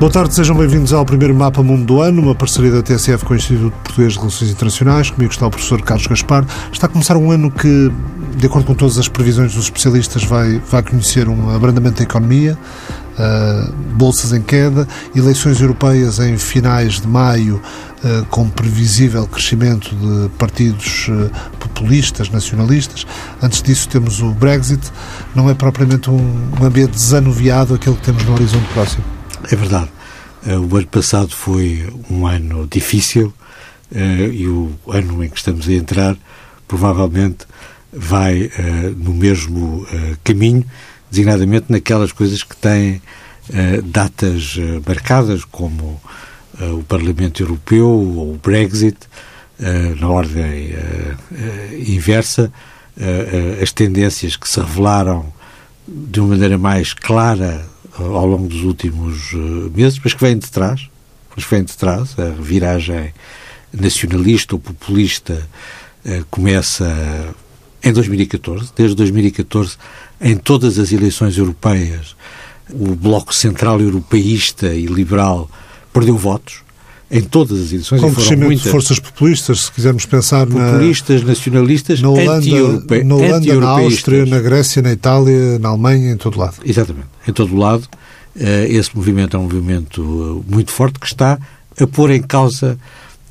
Boa tarde, sejam bem-vindos ao primeiro Mapa Mundo do Ano, uma parceria da TSF com o Instituto Português de Relações Internacionais. Comigo está o professor Carlos Gaspar. Está a começar um ano que, de acordo com todas as previsões dos especialistas, vai, vai conhecer um abrandamento da economia, uh, bolsas em queda, eleições europeias em finais de maio, uh, com previsível crescimento de partidos uh, populistas, nacionalistas. Antes disso, temos o Brexit. Não é propriamente um, um ambiente desanuviado aquele que temos no horizonte próximo. É verdade. Eh, o ano passado foi um ano difícil eh, e o ano em que estamos a entrar provavelmente vai eh, no mesmo caminho, designadamente naquelas coisas que têm datas marcadas, como o Parlamento Europeu ou o Brexit, na ordem inversa, as tendências que se revelaram de uma maneira mais clara ao longo dos últimos eh, meses, mas que vem de trás, mas vem de trás, a viragem nacionalista ou populista eh, começa em 2014. Desde 2014, em todas as eleições europeias, o Bloco Central Europeísta e Liberal perdeu votos em todas as edições. Com crescimento muitas, de forças populistas, se quisermos pensar populistas, na, nacionalistas, na Holanda, na, Holanda, na Áustria, na Grécia, na Itália, na Alemanha, em todo lado. Exatamente, em todo lado. Eh, esse movimento é um movimento eh, muito forte que está a pôr em causa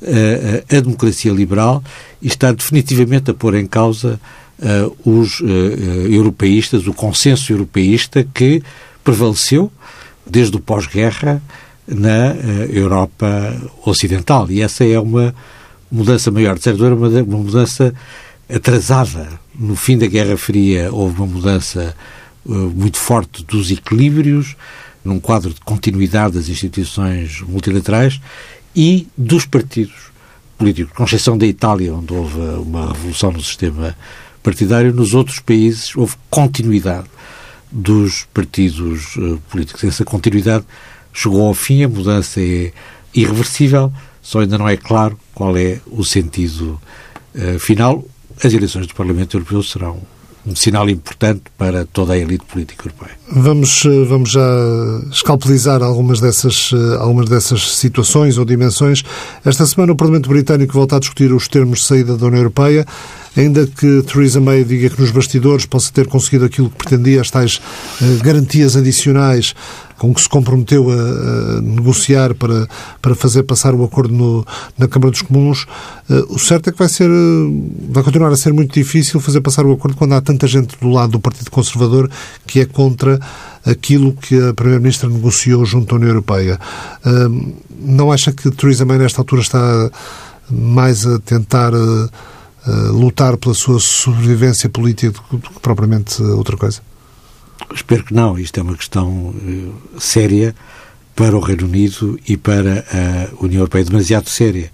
eh, a democracia liberal e está definitivamente a pôr em causa os europeístas, o consenso europeísta que prevaleceu desde o pós-guerra na Europa Ocidental. E essa é uma mudança maior. De certa maneira, uma mudança atrasada. No fim da Guerra Fria houve uma mudança muito forte dos equilíbrios, num quadro de continuidade das instituições multilaterais e dos partidos políticos, com exceção da Itália, onde houve uma revolução no sistema partidário, nos outros países houve continuidade dos partidos uh, políticos. Essa continuidade chegou ao fim, a mudança é irreversível, só ainda não é claro qual é o sentido uh, final. As eleições do Parlamento Europeu serão um sinal importante para toda a elite política europeia. Vamos, eh, vamos já escalpelizar algumas dessas, eh, algumas dessas situações ou dimensões. Esta semana o Parlamento Britânico volta a discutir os termos de saída da União Europeia, ainda que Theresa May diga que nos bastidores possa ter conseguido aquilo que pretendia, as tais garantias adicionais com que se comprometeu a, a, negociar para, para fazer passar o acordo no, na Câmara dos Comuns, uh, o certo é que vai ser, uh, vai continuar a ser muito difícil fazer passar o acordo quando há tanta gente do lado do Partido Conservador que é contra aquilo que a Primeira-Ministra negociou junto à União Europeia. Uh, não acha que Theresa May, nesta altura, está mais a tentar lutar pela sua sobrevivência política do que propriamente outra coisa? Espero que não. Isto é uma questão uh, séria para o Reino Unido e para a União Europeia, demasiado séria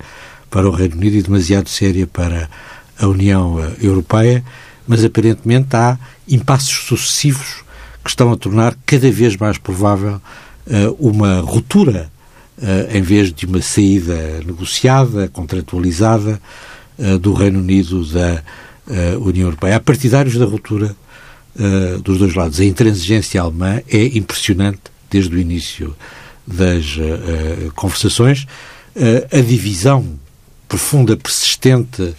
para o Reino Unido e demasiado séria para a União uh, Europeia, mas aparentemente há impassos sucessivos que estão a tornar cada vez mais provável uh, uma ruptura em vez de uma saída negociada, contratualizada do Reino Unido da União Europeia. Há partidários da ruptura uh, dos dois lados. A intransigência alemã é impressionante desde o início das uh, conversações. a divisão profunda, persistente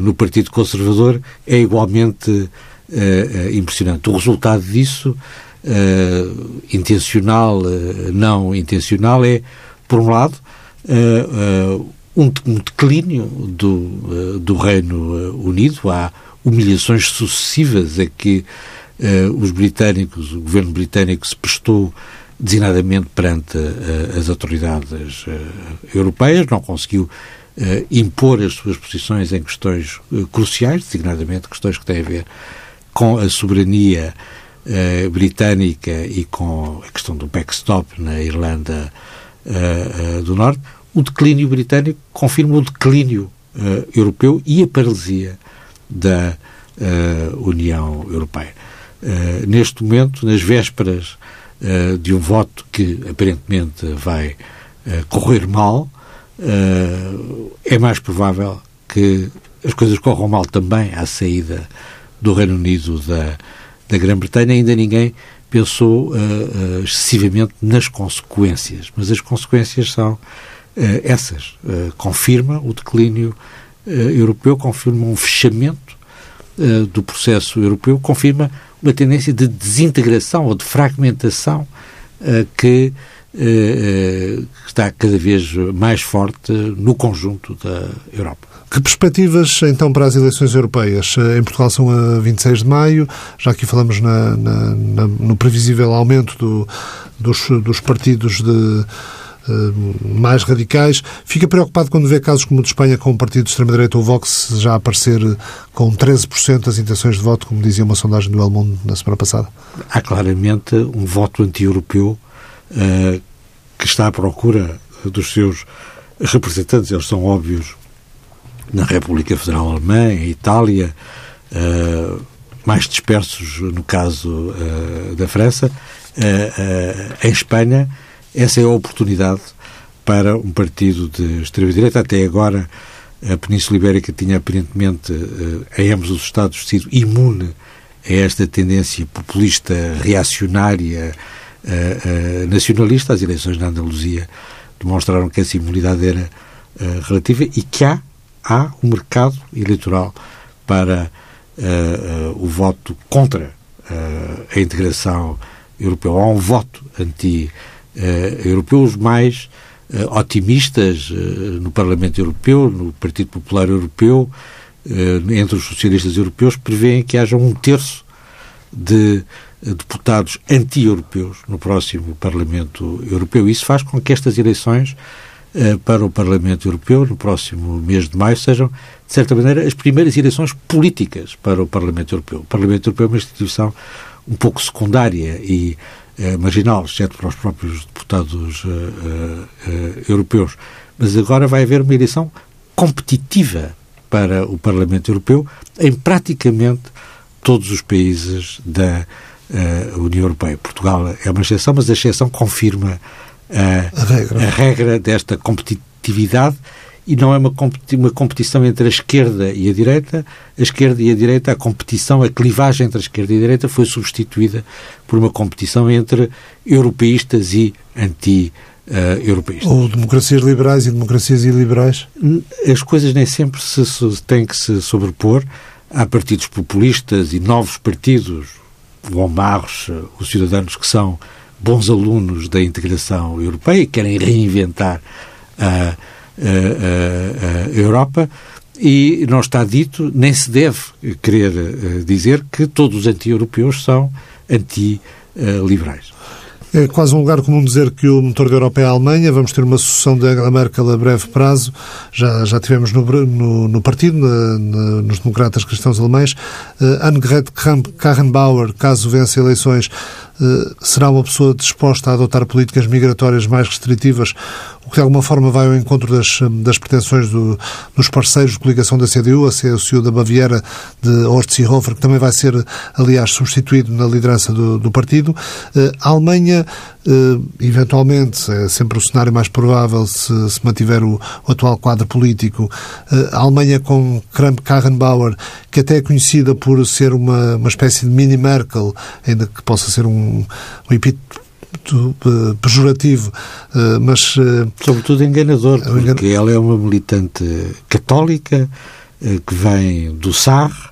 no Partido Conservador é igualmente impressionante. O resultado disso, intencional, não intencional, é, por um lado, um, declínio do, do Reino Unido. Há humilhações sucessivas a que uh, os britânicos, o governo britânico se prestou designadamente perante uh, as autoridades uh, europeias, não conseguiu impor as suas posições em questões cruciais, designadamente questões que têm a ver com a soberania britânica e com a questão do backstop na Irlanda do Norte. O declínio britânico confirma o declínio europeu e a paralisia da uh, União Europeia. Uh, neste momento, nas vésperas uh, de um voto que aparentemente vai correr mal, é mais provável que as coisas corram mal também à saída do Reino Unido da, da Grã-Bretanha. Ainda ninguém pensou excessivamente nas consequências, mas as consequências são essas. confirma o declínio europeu, confirma um fechamento do processo europeu, confirma uma tendência de desintegração ou de fragmentação que está cada vez mais forte no conjunto da Europa. Que perspectivas, então, para as eleições europeias? Em Portugal são a 26 de maio, já aqui falamos na, na, na, no previsível aumento do, dos, dos, partidos de, mais radicais. Fica preocupado quando vê casos como o de Espanha, com o partido de extrema-direita, o Vox, já aparecer com 13% das intenções de voto, como dizia uma sondagem do El Mundo na semana passada? Há claramente um voto anti-europeu uh, que está à procura dos seus representantes, eles são óbvios na República Federal Alemã, em Itália, uh, mais dispersos no caso uh, da França. Em Espanha, essa é a oportunidade para um partido de extrema-direita. Até agora, a Península Ibérica tinha aparentemente, em ambos os Estados, sido imune a esta tendência populista, reacionária, nacionalista. As eleições na Andaluzia demonstraram que essa imunidade era relativa e que há há um mercado eleitoral para o voto contra a integração europeia. Há um voto anti-europeu. Os mais otimistas no Parlamento Europeu, no Partido Popular Europeu, entre os socialistas europeus, prevêem que haja um terço de deputados anti-europeus no próximo Parlamento Europeu. Isso faz com que estas eleições eh, para o Parlamento Europeu no próximo mês de maio sejam, de certa maneira, as primeiras eleições políticas para o Parlamento Europeu. O Parlamento Europeu é uma instituição um pouco secundária e uh, marginal, exceto para os próprios deputados uh, uh, europeus. Mas agora vai haver uma eleição competitiva para o Parlamento Europeu em praticamente todos os países da União Europeia. Portugal é uma exceção, mas a exceção confirma a, a, regra. a regra desta competitividade e não é uma, uma competição entre a esquerda e a direita. A esquerda e a direita, a competição, a clivagem entre a esquerda e a direita foi substituída por uma competição entre europeístas e anti-europeístas. Ou democracias liberais e democracias iliberais? As coisas nem sempre se, se têm que se sobrepor. Há partidos populistas e novos partidos, o Barros, os cidadãos que são bons alunos da integração europeia e querem reinventar a, a, a, a Europa e não está dito, nem se deve querer eh, dizer que todos os anti-europeus são anti-liberais. É quase um lugar comum dizer que o motor da Europa é a Alemanha. Vamos ter uma sucessão de Angela Merkel a breve prazo. Já, já tivemos no, no, no partido, na, na, nos democratas cristãos alemães. Uh, Annegret Kramp-Karrenbauer, caso vença eleições, uh, será uma pessoa disposta a adotar políticas migratórias mais restritivas que de alguma forma vai ao encontro das, das pretensões do, dos parceiros de coligação da CDU, a CSU da Baviera de Horst Seehofer, que também vai ser, aliás, substituído na liderança do, do partido. Eh, a Alemanha, eh, eventualmente, é sempre o cenário mais provável se, se mantiver o, o, atual quadro político. Eh, a Alemanha com Kramp-Karrenbauer, que até é conhecida por ser uma, uma espécie de mini-Merkel, ainda que possa ser um, um epíteto eh, pejorativo, eh, mas... Eh, Sobretudo enganador, porque ela é uma militante católica que vem do Sarre,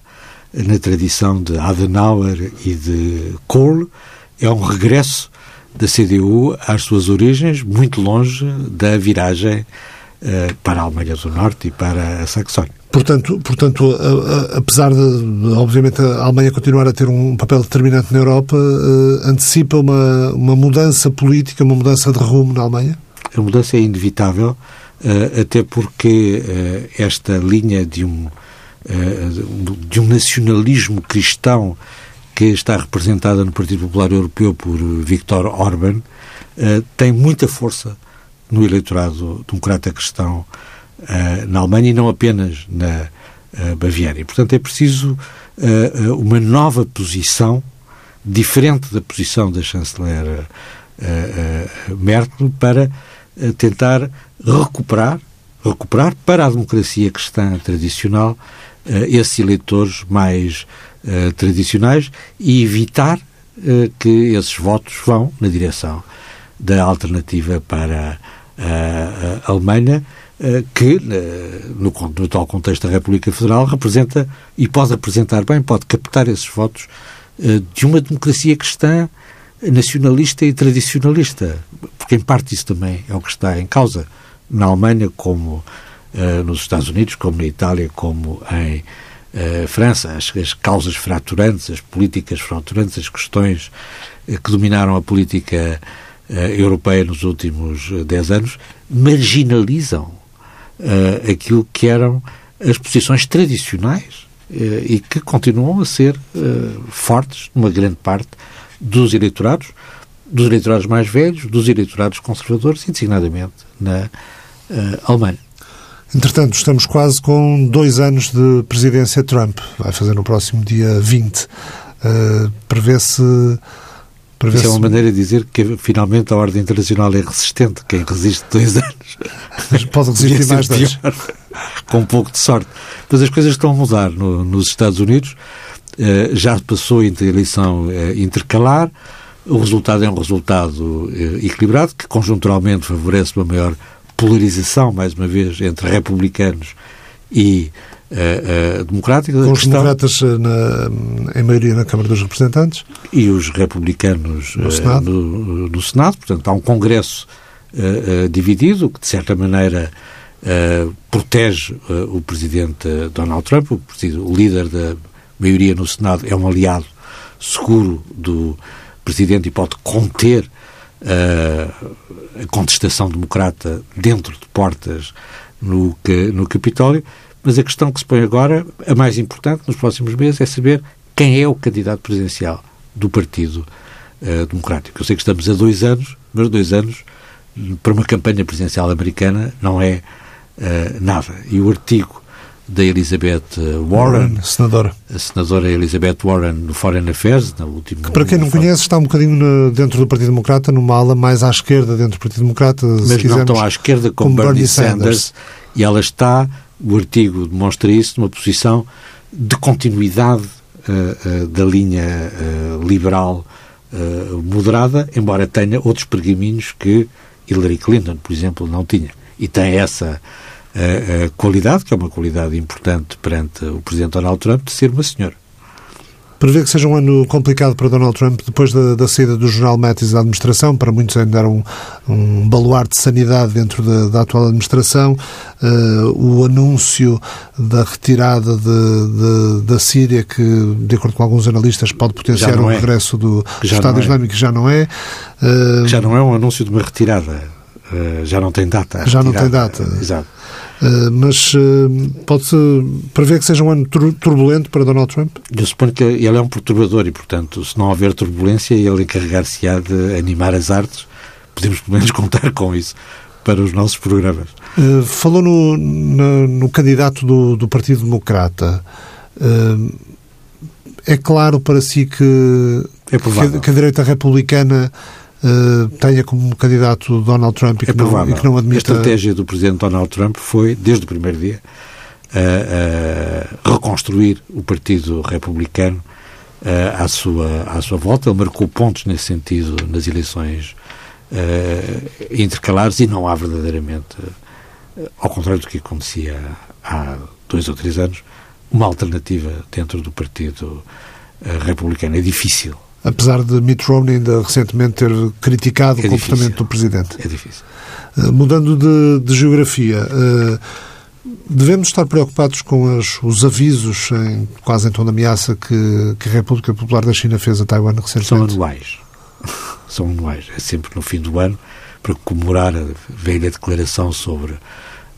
na tradição de Adenauer e de Kohl, é um regresso da CDU às suas origens, muito longe da viragem para a Alemanha do Norte e para a Saxónia. Portanto, portanto a, a, apesar de, obviamente, a Alemanha continuar a ter um papel determinante na Europa, uh, antecipa uma, uma mudança política, uma mudança de rumo na Alemanha? A mudança é inevitável, uh, até porque esta linha de um, de um nacionalismo cristão que está representada no Partido Popular Europeu por Viktor Orban tem muita força no eleitorado democrata cristão uh, na Alemanha e não apenas na uh, Baviera. E, portanto, é preciso uh, uma nova posição, diferente da posição da chanceler Merkel, para tentar recuperar, recuperar para a democracia cristã tradicional esses eleitores mais tradicionais e evitar que esses votos vão na direção da alternativa para Alemanha, que, no, no tal contexto da República Federal, representa e pode representar bem, pode captar esses votos de uma democracia cristã nacionalista e tradicionalista, porque em parte isso também é o que está em causa na Alemanha, como uh, nos Estados Unidos, como na Itália, como em uh, França. As, as, causas fraturantes, as políticas fraturantes, as questões uh, que dominaram a política europeia nos últimos dez anos marginalizam aquilo que eram as posições tradicionais e que continuam a ser fortes numa grande parte dos eleitorados, dos eleitorados mais velhos, dos eleitorados conservadores e, designadamente, na Alemanha. Entretanto, estamos quase com dois anos de presidência Trump. Vai fazer no próximo dia 20. Uh, eh, prevê-se. Prevê Isso é uma maneira de dizer que finalmente a ordem internacional é resistente. Quem resiste dois anos. Pode resistir mais dois. com um pouco de sorte. Mas as coisas estão a mudar no, nos Estados Unidos. Eh, já passou a eleição eh, intercalar. O resultado é um resultado eh, equilibrado, que conjunturalmente favorece uma maior polarização, mais uma vez, entre republicanos e uh, uh, democráticos. Com os questão... democratas na, em maioria na Câmara dos Representantes. E os republicanos no, uh, Senado. No, no, Senado. Portanto, há um Congresso dividido, que de certa maneira protege o presidente Donald Trump, o, o líder da maioria no Senado, é um aliado seguro do Presidente e pode conter uh, a contestação democrata dentro de portas no, no Capitólio, mas a questão que se põe agora, a mais importante nos próximos meses, é saber quem é o candidato presidencial do Partido uh, Democrático. Eu sei que estamos a dois anos, mas dois anos para uma campanha presidencial americana não é uh, nada. E o artigo da Elizabeth Warren, Warren, senadora. a senadora Elizabeth Warren no Foreign Affairs, na última. Que para quem não conhece, está um bocadinho dentro do Partido Democrata, numa ala mais à esquerda dentro do Partido Democrata. Mas não quisermos, tão à esquerda como, como Bernie, Bernie Sanders, Sanders, e ela está, o artigo demonstra isso, numa posição de continuidade uh, uh, da linha uh, liberal moderada, embora tenha outros pergaminhos que Hillary Clinton, por exemplo, não tinha. E tem essa qualidade, que é uma qualidade importante perante o Presidente Donald Trump, de ser uma senhora. Prevê que seja um ano complicado para Donald Trump depois da, da saída do Jornal Mattis da administração. Para muitos ainda era um, um baluarte de sanidade dentro da, da atual administração. Uh, o anúncio da retirada de, de, da Síria, que, de acordo com alguns analistas, pode potenciar o é. regresso do Estado é. Islâmico, já não é. Uh, já não é um anúncio de uma retirada. Uh, já não tem data. Já não tem data. Exato. Eh, mas uh, pode-se prever que seja um ano turbulento para Donald Trump? Eu suponho que ele é um perturbador e, portanto, se não houver turbulência, ele encarregar-se-á de animar as artes. Podemos, pelo menos, contar com isso para os nossos programas. Uh, falou no, no, no, candidato do, do Partido Democrata. é claro para si que, é que, que a direita republicana uh, tenha como candidato Donald Trump e que, é não, e que não admita... A estratégia do presidente Donald Trump foi, desde o primeiro dia, uh, uh, reconstruir o Partido Republicano à, sua, à sua volta. Ele marcou pontos nesse sentido nas eleições intercalares e não há verdadeiramente, ao contrário do que acontecia há dois ou três anos, uma alternativa dentro do Partido Republicano. É difícil apesar de Mitt Romney ainda recentemente ter criticado é o comportamento difícil. do Presidente. É difícil. Uh, mudando de, de geografia, uh, devemos estar preocupados com as, os avisos, em, quase em tom de ameaça, que, que, a República Popular da China fez a Taiwan recentemente? São anuais. São anuais. É sempre no fim do ano, para comemorar a velha declaração sobre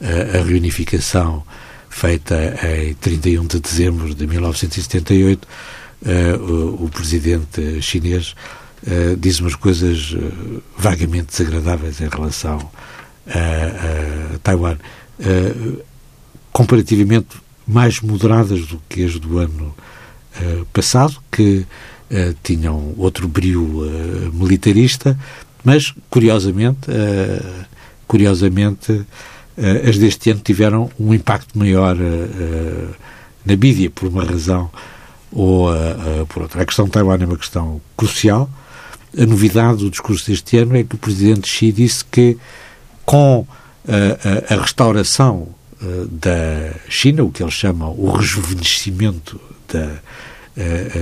a, a reunificação feita em 31 de dezembro de 1978 uh, o, o, presidente chinês uh, diz umas coisas uh, vagamente desagradáveis em relação a, a Taiwan, comparativamente mais moderadas do que as do ano passado, que tinham outro brio militarista, mas curiosamente, curiosamente as deste ano tiveram um impacto maior na mídia, por uma razão ou por outra. A questão de Taiwan é uma questão crucial. A novidade do discurso deste ano é que o presidente Xi disse que com a, a, a restauração da China, o que ele chama o rejuvenescimento da,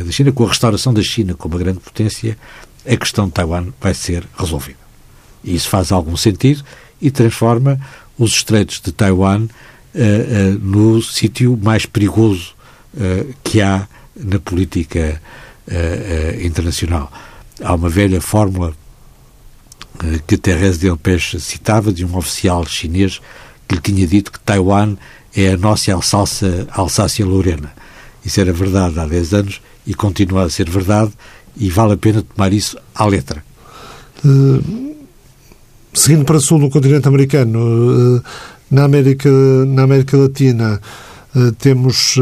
da China, com a restauração da China como uma grande potência, a questão de Taiwan vai ser resolvida. E isso faz algum sentido e transforma os estreitos de Taiwan uh, uh, no sítio mais perigoso uh, que há na política internacional. Há uma velha fórmula que Thérèse Delpech citava de um oficial chinês que lhe tinha dito que Taiwan é a nossa Alsácia, Alsácia-Lorena. Isso era verdade há 10 anos e continua a ser verdade e vale a pena tomar isso à letra. Uh, seguindo para sul no continente americano, uh, na América, na América Latina, uh, temos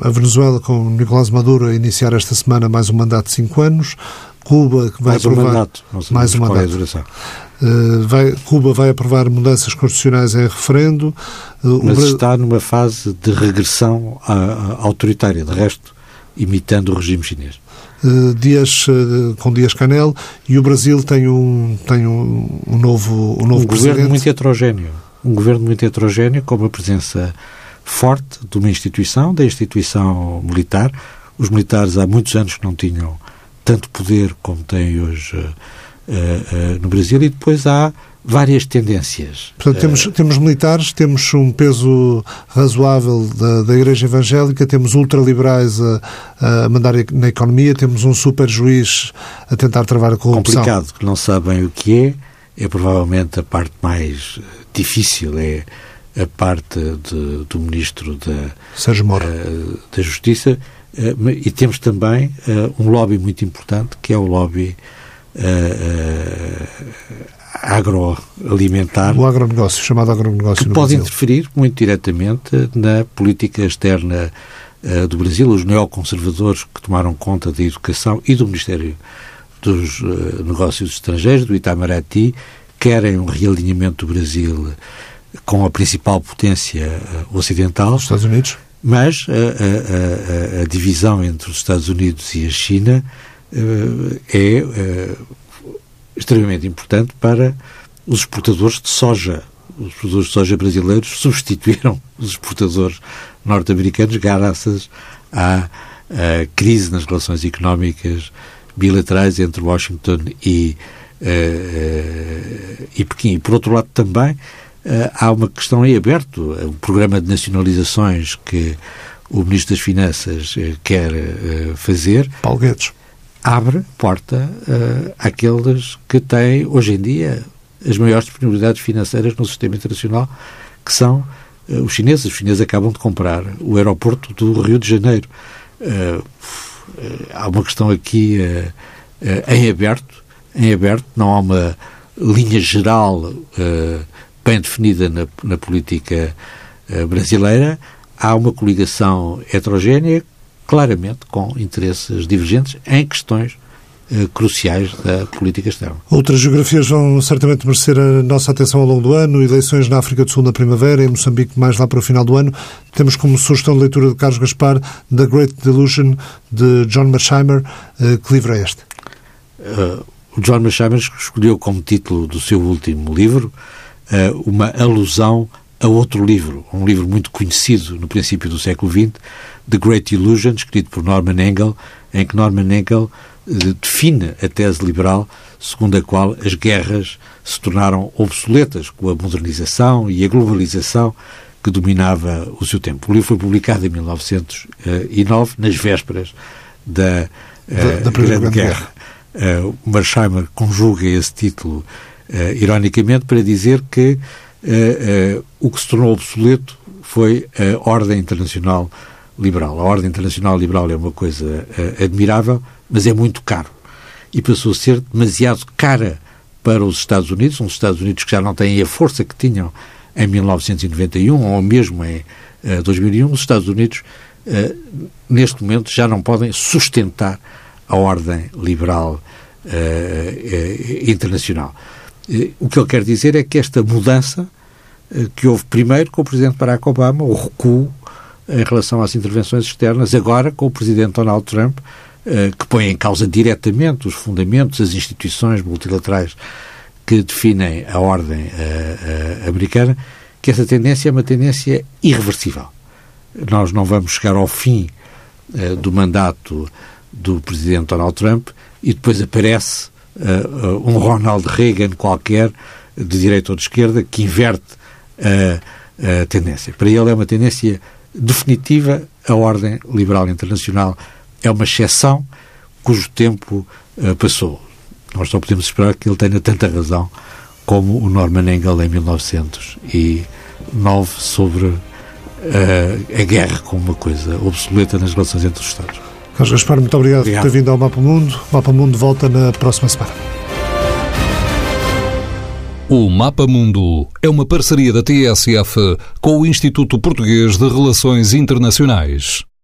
a Venezuela com Nicolás Maduro a iniciar esta semana mais um mandato de cinco anos, Cuba que vai mais aprovar um mandato, mais um mandato. Uh, vai, Cuba vai aprovar mudanças constitucionais em referendo. Uh, Mas está numa fase de regressão à, à autoritária, de resto, imitando o regime chinês. Dias, com Dias Canel e o Brasil tem um, tem um, um novo, um novo um presidente. governo muito heterogéneo. Um governo muito heterogéneo, com uma presença forte de uma instituição, da instituição militar. Os militares há muitos anos que não tinham tanto poder como têm hoje uh, uh, no Brasil e depois há várias tendências. Portanto, temos, temos militares, temos um peso razoável da, da Igreja Evangélica, temos ultraliberais a, a mandar na economia, temos um super juiz a tentar travar a corrupção. Complicado, que não sabem o que é, é provavelmente a parte mais difícil, é a parte de, do Ministro da, Sérgio Moro. da Justiça, eh, e temos também uh, um lobby muito importante, que é o lobby uh, agroalimentar. O agronegócio, chamado agronegócio Que pode Brasil. interferir muito diretamente na política externa do Brasil. Os neoconservadores que tomaram conta da educação e do Ministério dos Negócios Estrangeiros, do Itamaraty, querem um realinhamento do Brasil com a principal potência ocidental. Os Estados Unidos mas a, a, a, a, divisão entre os Estados Unidos e a China uh, é uh, extremamente importante para os exportadores de soja. Os produtores de soja brasileiros substituíram os exportadores norte-americanos graças à, à, crise nas relações económicas bilaterais entre Washington e, uh, e Pequim. E, por outro lado, também eh, há uma questão aí aberto. O programa de nacionalizações que o Ministro das Finanças eh, quer eh, fazer. Paulo Guedes. Abre porta àqueles que têm, hoje em dia, as maiores disponibilidades financeiras no sistema internacional, que são os chineses. Os chineses acabam de comprar o aeroporto do Rio de Janeiro. Há uma questão aqui em aberto, em aberto, não há uma linha geral bem definida na, na política uh, brasileira, há uma coligação heterogénea, claramente com interesses divergentes em questões uh, cruciais da política externa. Outras geografias vão certamente merecer a nossa atenção ao longo do ano. Eleições na África do Sul na primavera, em Moçambique mais lá para o final do ano. Temos como sugestão de leitura de Carlos Gaspar The Great Delusion de John Mersheimer. Uh, que livro é este? o John Mersheimer escolheu como título do seu último livro uh, uma alusão a outro livro, um livro muito conhecido no princípio do século XX, The Great Illusion, escrito por Norman Engel, em que Norman Engel uh, define a tese liberal segundo a qual as guerras se tornaram obsoletas com a modernização e a globalização que dominava o seu tempo. O livro foi publicado em 1909, nas vésperas da, da, da Grande Guerra. Uh, Marsheimer conjuga esse título uh, ironicamente, para dizer que uh, uh, o que se tornou obsoleto foi a ordem internacional liberal. A ordem internacional liberal é uma coisa admirável, mas é muito caro. E passou a ser demasiado cara para os Estados Unidos, uns Estados Unidos que já não têm a força que tinham em 1991 ou mesmo em 2001. Os Estados Unidos, neste momento, já não podem sustentar a ordem liberal internacional. Eh, o que ele quer dizer é que esta mudança eh, que houve primeiro com o Presidente Barack Obama, o recuo em relação às intervenções externas, agora com o presidente Donald Trump, eh, que põe em causa diretamente os fundamentos, as instituições multilaterais que definem a ordem americana, que essa tendência é uma tendência irreversível. Nós não vamos chegar ao fim do mandato do presidente Donald Trump e depois aparece um Ronald Reagan qualquer, de direita ou de esquerda, que inverte a, a tendência. Para ele é uma tendência definitiva, a ordem liberal internacional é uma exceção cujo tempo passou. Nós só podemos esperar que ele tenha tanta razão como o Norman Engel em 1909 sobre uh, a guerra como uma coisa obsoleta nas relações entre os Estados. Carlos Gaspar, muito obrigado, obrigado. por ter vindo ao Mapa Mundo. O Mapa Mundo volta na próxima semana. O Mapa Mundo é uma parceria da TSF com o Instituto Português de Relações Internacionais.